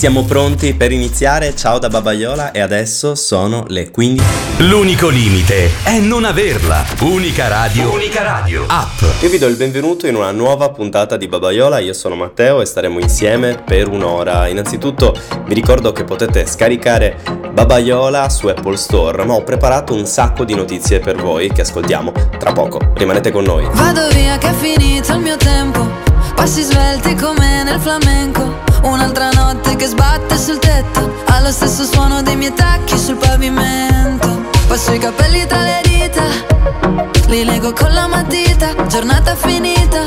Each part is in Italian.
Siamo pronti per iniziare, ciao da Babaiola e adesso sono le 15. L'unico limite è non averla. Unica radio. Unica radio. App. Io vi do il benvenuto in una nuova puntata di Babaiola, io sono Matteo e staremo insieme per un'ora. Innanzitutto vi ricordo che potete scaricare Babaiola su Apple Store, ma ho preparato un sacco di notizie per voi che ascoltiamo tra poco. Rimanete con noi. Vado via che è finito il mio tempo, passi svelti come nel flamenco. Un'altra notte che sbatte sul tetto Allo stesso suono dei miei tacchi sul pavimento. Passo i capelli tra le dita Li leggo con la matita. Giornata finita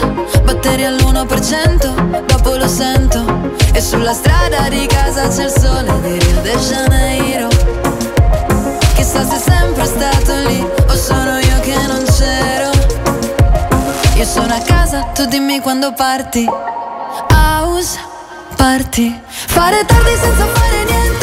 Batteri all'1% Dopo lo sento. E sulla strada di casa c'è il sole di Rio de Janeiro. Chissà se è sempre stato lì O sono io che non c'ero. Io sono a casa, tu dimmi quando parti. House scaparti. Fare tardi senza fare niente.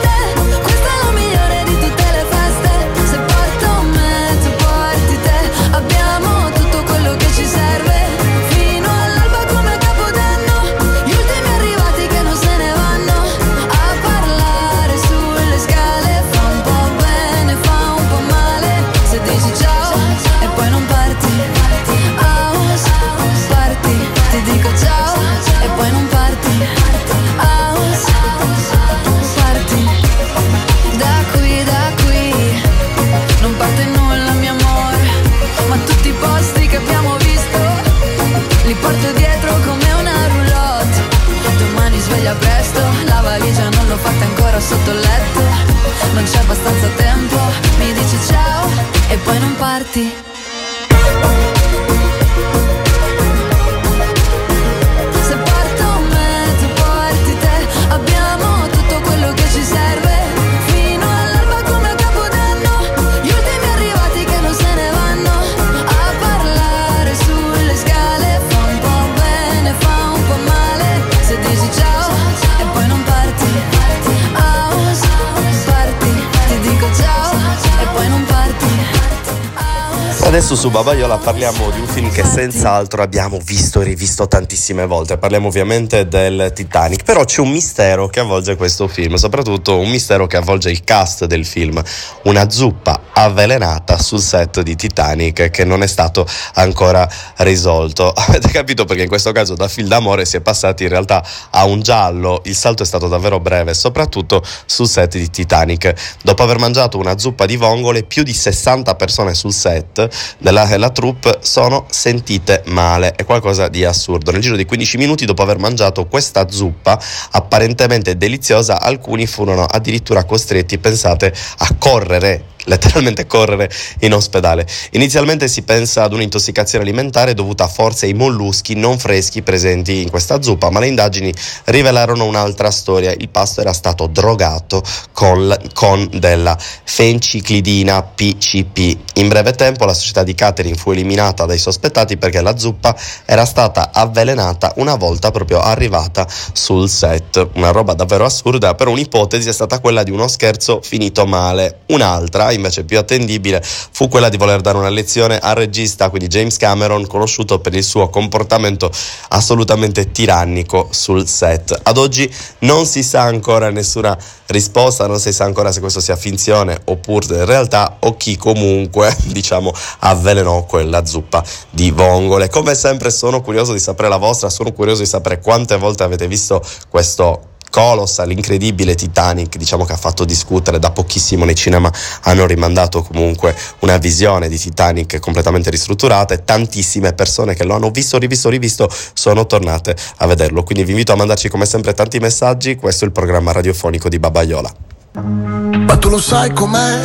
Adesso su Babaiola parliamo di un film che senz'altro abbiamo visto e rivisto tantissime volte. Parliamo ovviamente del Titanic, però c'è un mistero che avvolge questo film, soprattutto un mistero che avvolge il cast del film. Una zuppa avvelenata sul set di Titanic che non è stato ancora risolto. Avete capito perché in questo caso da film d'amore si è passati in realtà a un giallo. Il salto è stato davvero breve, soprattutto sul set di Titanic. Dopo aver mangiato una zuppa di vongole, più di 60 persone sul set della, della troupe sono sentite male, è qualcosa di assurdo. Nel giro di 15 minuti dopo aver mangiato questa zuppa apparentemente deliziosa, alcuni furono addirittura costretti, pensate, a correre letteralmente correre in ospedale. Inizialmente si pensa ad un'intossicazione alimentare dovuta forse ai molluschi non freschi presenti in questa zuppa, ma le indagini rivelarono un'altra storia. Il pasto era stato drogato con, con della fenciclidina PCP. In breve tempo la società di catering fu eliminata dai sospettati perché la zuppa era stata avvelenata una volta proprio arrivata sul set. Una roba davvero assurda, però un'ipotesi è stata quella di uno scherzo finito male. Un'altra invece più attendibile fu quella di voler dare una lezione al regista, quindi James Cameron, conosciuto per il suo comportamento assolutamente tirannico sul set. Ad oggi non si sa ancora nessuna risposta, non si sa ancora se questo sia finzione oppure realtà o chi comunque, diciamo, avvelenò quella zuppa di vongole. Come sempre sono curioso di sapere la vostra, sono curioso di sapere quante volte avete visto questo Colossal, l'incredibile Titanic, diciamo che ha fatto discutere da pochissimo nei cinema, hanno rimandato comunque una visione di Titanic completamente ristrutturata e tantissime persone che lo hanno visto, rivisto, rivisto sono tornate a vederlo. Quindi vi invito a mandarci come sempre tanti messaggi, questo è il programma radiofonico di Babaiola. Ma tu lo sai com'è?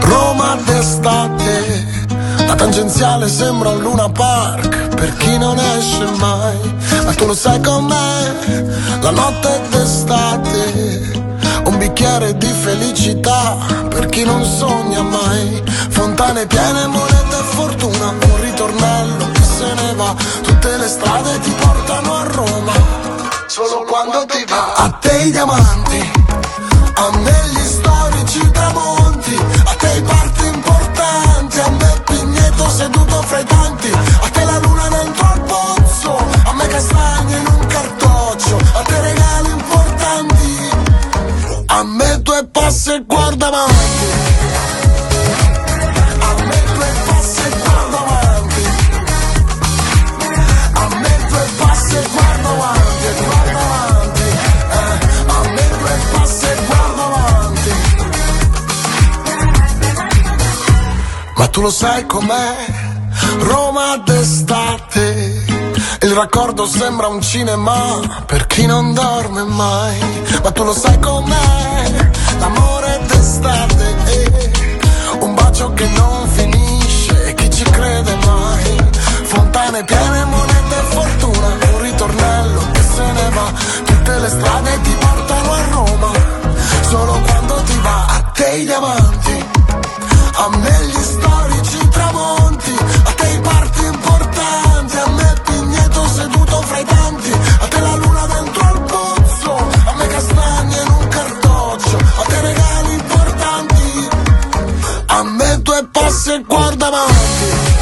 Roma d'estate la tangenziale sembra un Luna Park per chi non esce mai. Ma tu lo sai com'è? La notte d'estate. Un bicchiere di felicità per chi non sogna mai. Fontane piene, monete e fortuna. Un ritornello che se ne va. Tutte le strade ti portano a Roma. Solo quando ti va. A te i diamanti. A me gli storici tramonti. I tanti A te la luna dentro al pozzo A me castagne in un cartoccio A te regali importanti A me due passi e eh, guarda avanti. Ma tu lo sai com'è? Roma d'estate. Il raccordo sembra un cinema per chi non dorme mai. Ma tu lo sai com'è? L'amore d'estate. Eh. Un bacio che non finisce chi ci crede mai. Fontane piene, monete e fortuna. Un ritornello che se ne va. Tutte le strade ti portano a Roma. Solo quando ti va a te i diamanti. A me A me due passi e guarda avanti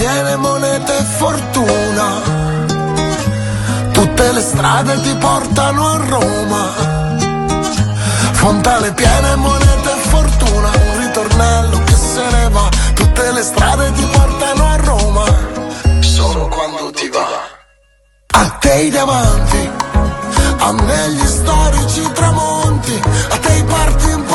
piene monete e fortuna. Tutte le strade ti portano a Roma. Fontane piene monete e fortuna. Un ritornello che se ne va. Tutte le strade ti portano a Roma. Solo quando ti va. A te i diamanti. A me gli storici tramonti. A te i parti importanti.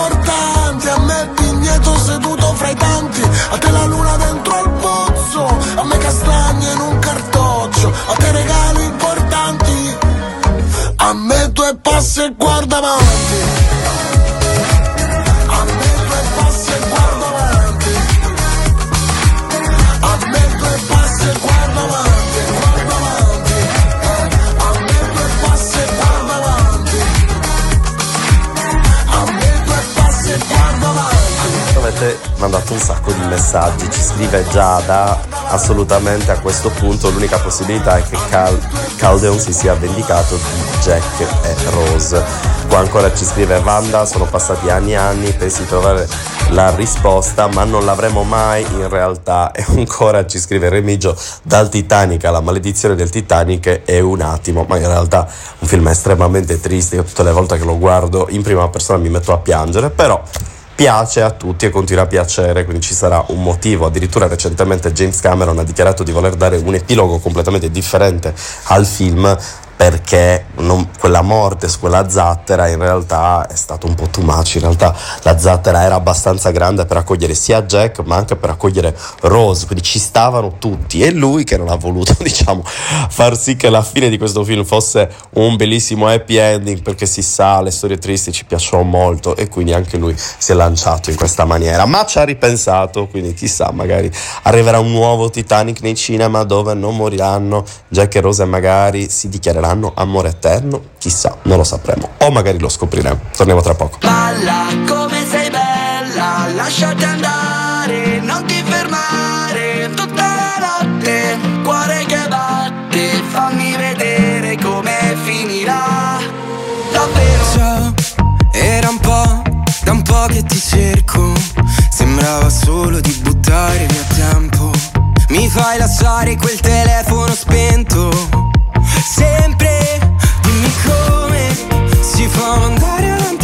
Mandato un sacco di messaggi, ci scrive Giada, assolutamente a questo punto l'unica possibilità è che Cal- Caldeon si sia vendicato di Jack e Rose. Qua ancora ci scrive Wanda, sono passati anni e anni, pensi di trovare la risposta, ma non l'avremo mai in realtà. E ancora ci scrive Remigio, dal Titanic alla maledizione del Titanic è un attimo, ma in realtà un film estremamente triste, io tutte le volte che lo guardo in prima persona mi metto a piangere, però piace a tutti e continua a piacere, quindi ci sarà un motivo. Addirittura recentemente James Cameron ha dichiarato di voler dare un epilogo completamente differente al film perché non, quella morte su quella zattera in realtà è stato un po' too much, in realtà la zattera era abbastanza grande per accogliere sia Jack ma anche per accogliere Rose, quindi ci stavano tutti. E lui che non ha voluto diciamo far sì che la fine di questo film fosse un bellissimo happy ending perché si sa le storie tristi ci piacciono molto e quindi anche lui si è lanciato in questa maniera, ma ci ha ripensato, quindi chissà magari arriverà un nuovo Titanic nei cinema dove non moriranno Jack e Rose e magari si dichiareranno troveranno amore eterno? Chissà, non lo sapremo. O magari lo scopriremo. Torniamo tra poco. Balla lasciati andare, non ti fermare tutta la notte, cuore che batte, fammi vedere come finirà. Davvero. Ciao, era un po', da un po' che ti cerco, sembrava solo di buttare via tempo. Mi fai lasciare quel telefono spento, sempre, come si fa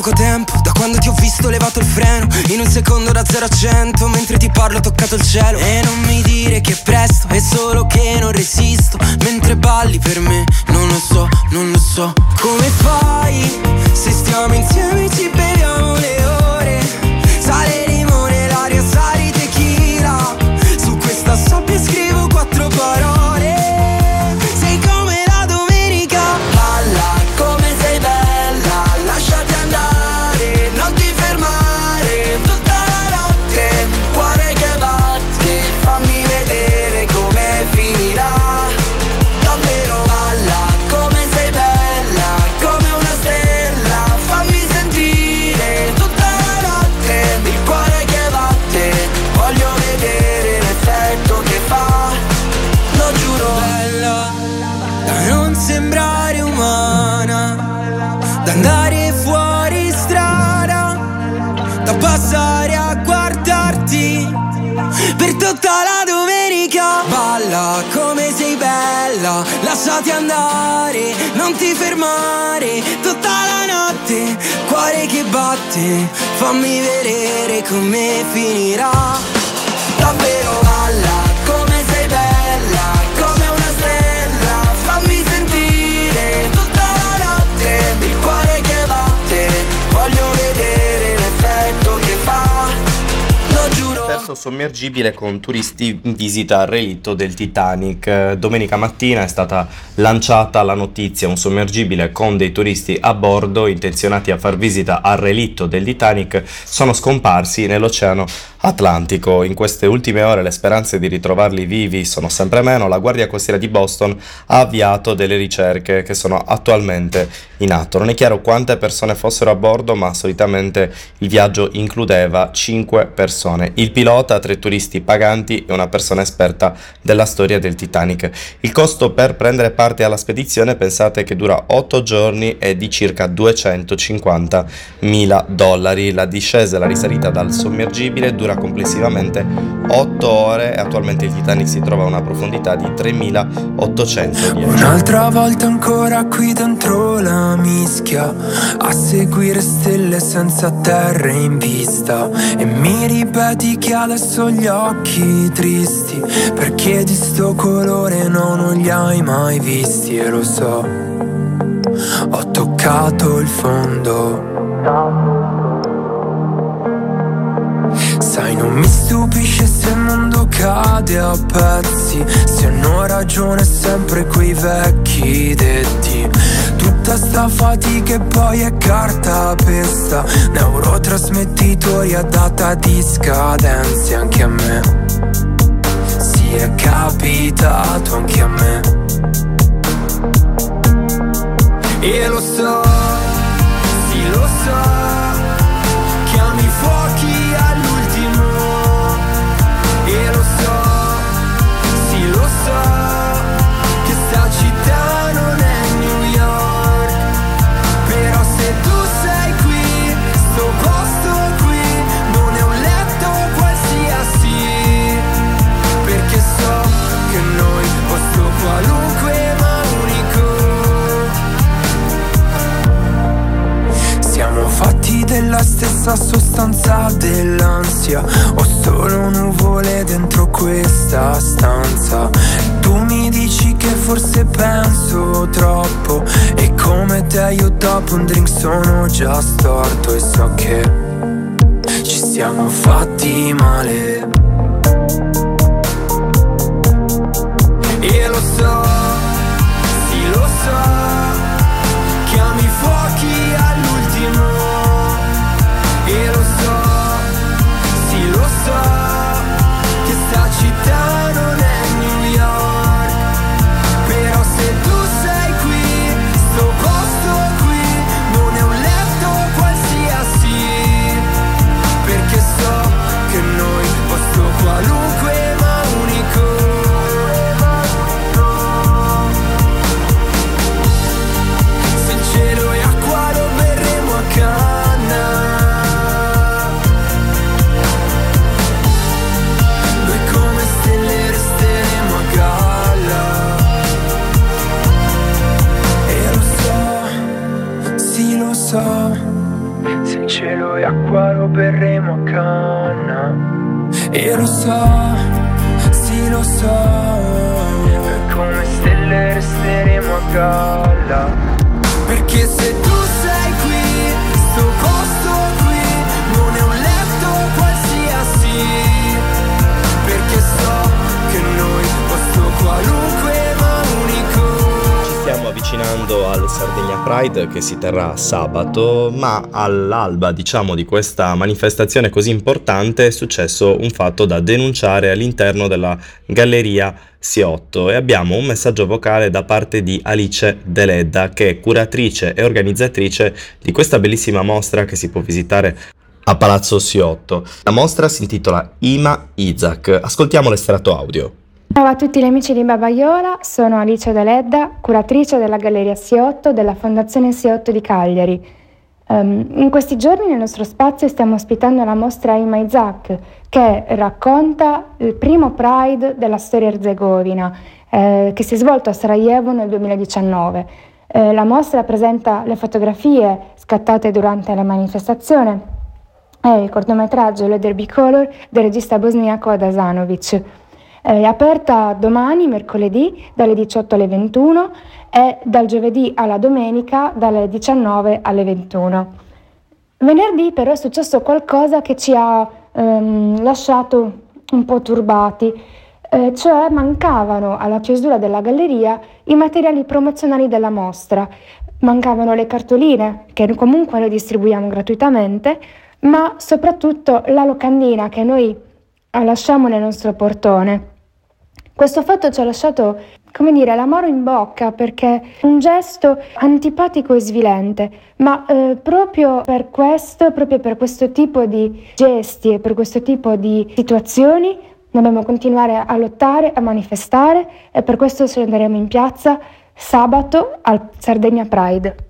poco tempo Da quando ti ho visto ho levato il freno In un secondo da 0 a 100 Mentre ti parlo ho toccato il cielo E non mi dire che è presto È solo che non resisto Mentre balli per me Non lo so, non lo so Come fai? Se stiamo insieme ci beviamo andare, non ti fermare tutta la notte, cuore che batte, fammi vedere come finirà. Davvero Terzo sommergibile con turisti in visita al relitto del Titanic. Domenica mattina è stata lanciata la notizia, un sommergibile con dei turisti a bordo intenzionati a far visita al relitto del Titanic sono scomparsi nell'oceano Atlantico. In queste ultime ore le speranze di ritrovarli vivi sono sempre meno. La Guardia Costiera di Boston ha avviato delle ricerche che sono attualmente in atto. Non è chiaro quante persone fossero a bordo, ma solitamente il viaggio includeva 5 persone. Il pilota, tre turisti paganti e una persona esperta della storia del Titanic. Il costo per prendere parte alla spedizione pensate che dura 8 giorni è di circa 250 mila dollari. La discesa e la risalita dal sommergibile dura complessivamente 8 ore e attualmente il Titanic si trova a una profondità di 3810 Un'altra volta ancora qui dentro la mischia A seguire stelle senza terra in vista. E mi ripeti che adesso gli occhi tristi Perché di sto colore no, non li hai mai visti. E lo so Ho toccato il fondo Sai, non mi stupisce se il mondo cade a pezzi Se hanno ragione sempre quei vecchi detti. Tutta sta fatica e poi è carta pesta. Neurotrasmettitori a data di scadenze anche a me. Sì, è capitato anche a me. E lo so, della stessa sostanza dell'ansia Ho solo nuvole dentro questa stanza. Tu mi dici che forse penso troppo e come te io dopo un drink sono già storto e so che ci siamo fatti male. E lo so, avvicinando al Sardegna Pride che si terrà sabato, ma all'alba, diciamo, di questa manifestazione così importante è successo un fatto da denunciare all'interno della galleria C8 e abbiamo un messaggio vocale da parte di Alice Deledda che è curatrice e organizzatrice di questa bellissima mostra che si può visitare a Palazzo C8. La mostra si intitola Ima Isaac. Ascoltiamo l'estratto audio. Ciao a tutti gli amici di Babaiola, sono Alice Deledda, curatrice della Galleria C8 della Fondazione C8 di Cagliari. Ehm, in questi giorni nel nostro spazio stiamo ospitando la mostra Ima Isaac che racconta il primo Pride della storia erzegovina eh, che si è svolto a Sarajevo nel 2019. Eh, la mostra presenta le fotografie scattate durante la manifestazione e il cortometraggio Leather Bicolor del regista bosniaco Adasanovic. È aperta domani, mercoledì, dalle 18 alle 21 e dal giovedì alla domenica dalle 19 alle 21. Venerdì però è successo qualcosa che ci ha ehm, lasciato un po' turbati, eh, cioè mancavano alla chiusura della galleria i materiali promozionali della mostra, mancavano le cartoline che comunque noi distribuiamo gratuitamente, ma soprattutto la locandina che noi lasciamo nel nostro portone. Questo fatto ci ha lasciato, come dire, l'amaro in bocca perché un gesto antipatico e svilente, ma eh, proprio per questo, proprio per questo tipo di gesti e per questo tipo di situazioni dobbiamo continuare a lottare, a manifestare e per questo scenderemo in piazza sabato al Sardegna Pride.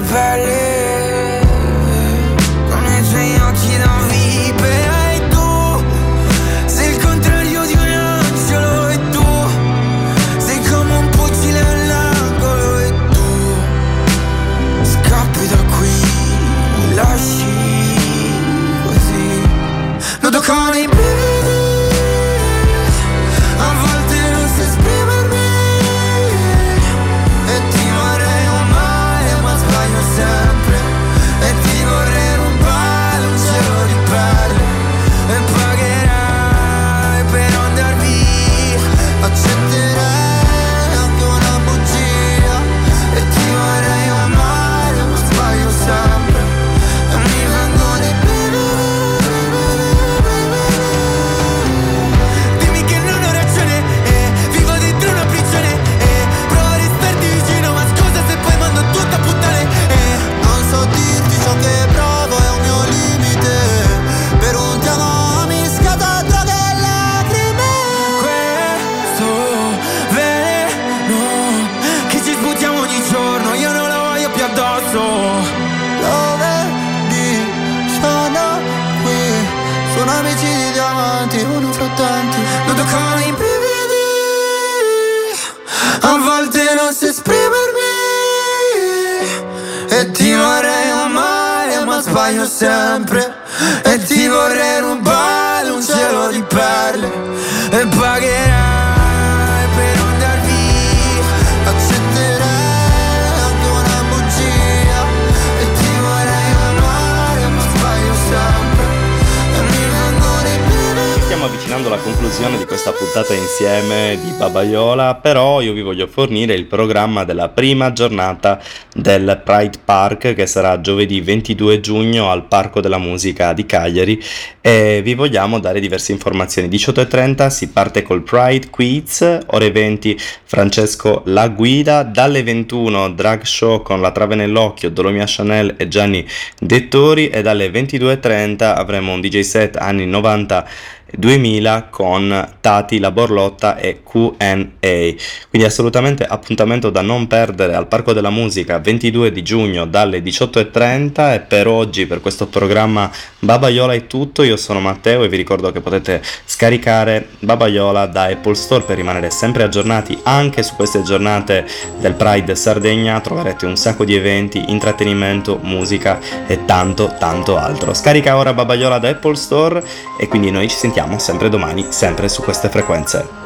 mordi la di avvicinando alla conclusione di questa puntata insieme di Babaiola, però io vi voglio fornire il programma della prima giornata del Pride Park che sarà giovedì 22 giugno al Parco della Musica di Cagliari e vi vogliamo dare diverse informazioni. 18.30 si parte col Pride Quiz, ore 20 Francesco La Guida, dalle 21 drag show con la trave nell'occhio, Dolomia Chanel e Gianni Dettori e dalle 22.30 avremo un DJ set anni 90 2000 con Tati La Borlotta e QA. Quindi assolutamente appuntamento da non perdere al Parco della Musica 22 di giugno dalle 18.30 e per oggi per questo programma Babaiola è tutto, io sono Matteo e vi ricordo che potete scaricare Babaiola da Apple Store per rimanere sempre aggiornati anche su queste giornate del Pride Sardegna, troverete un sacco di eventi, intrattenimento, musica e tanto tanto altro. Scarica ora Babaiola da Apple Store e quindi noi ci sentiamo sentiamo sempre domani, sempre su queste frequenze.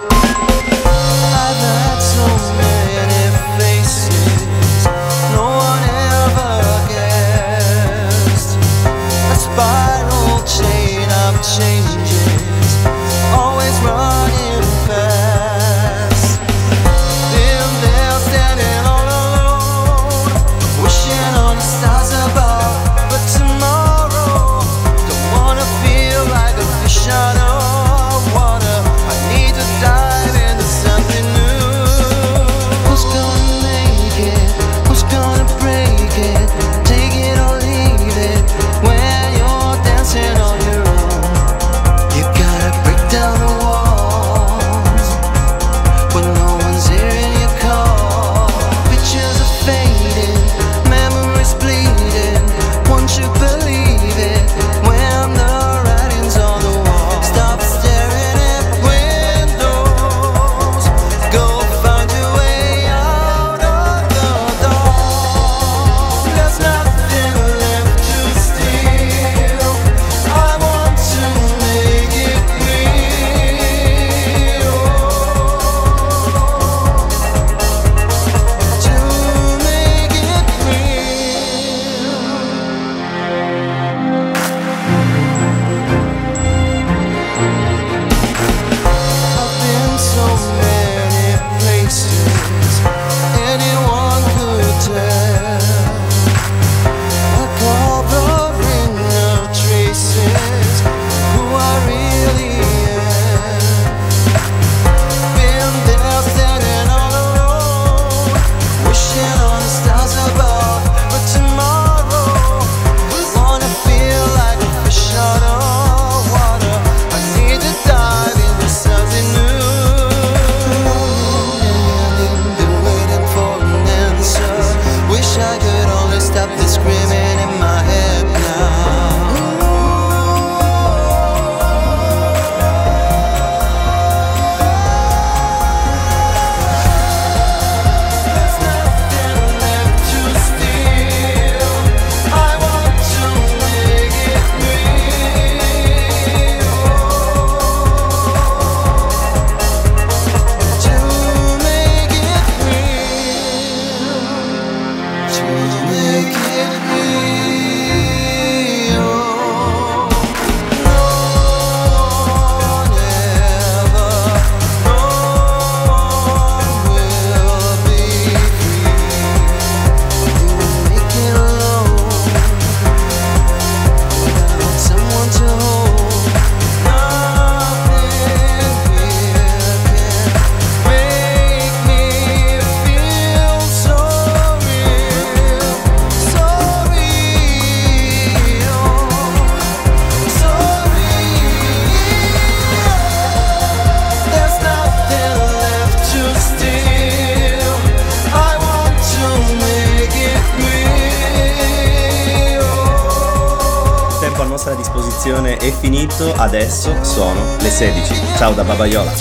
Adesso sono le 16. Ciao da Babaiola.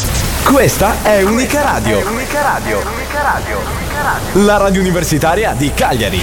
Questa è Unica Radio. Unica Radio. Unica Radio. La radio universitaria di Cagliari.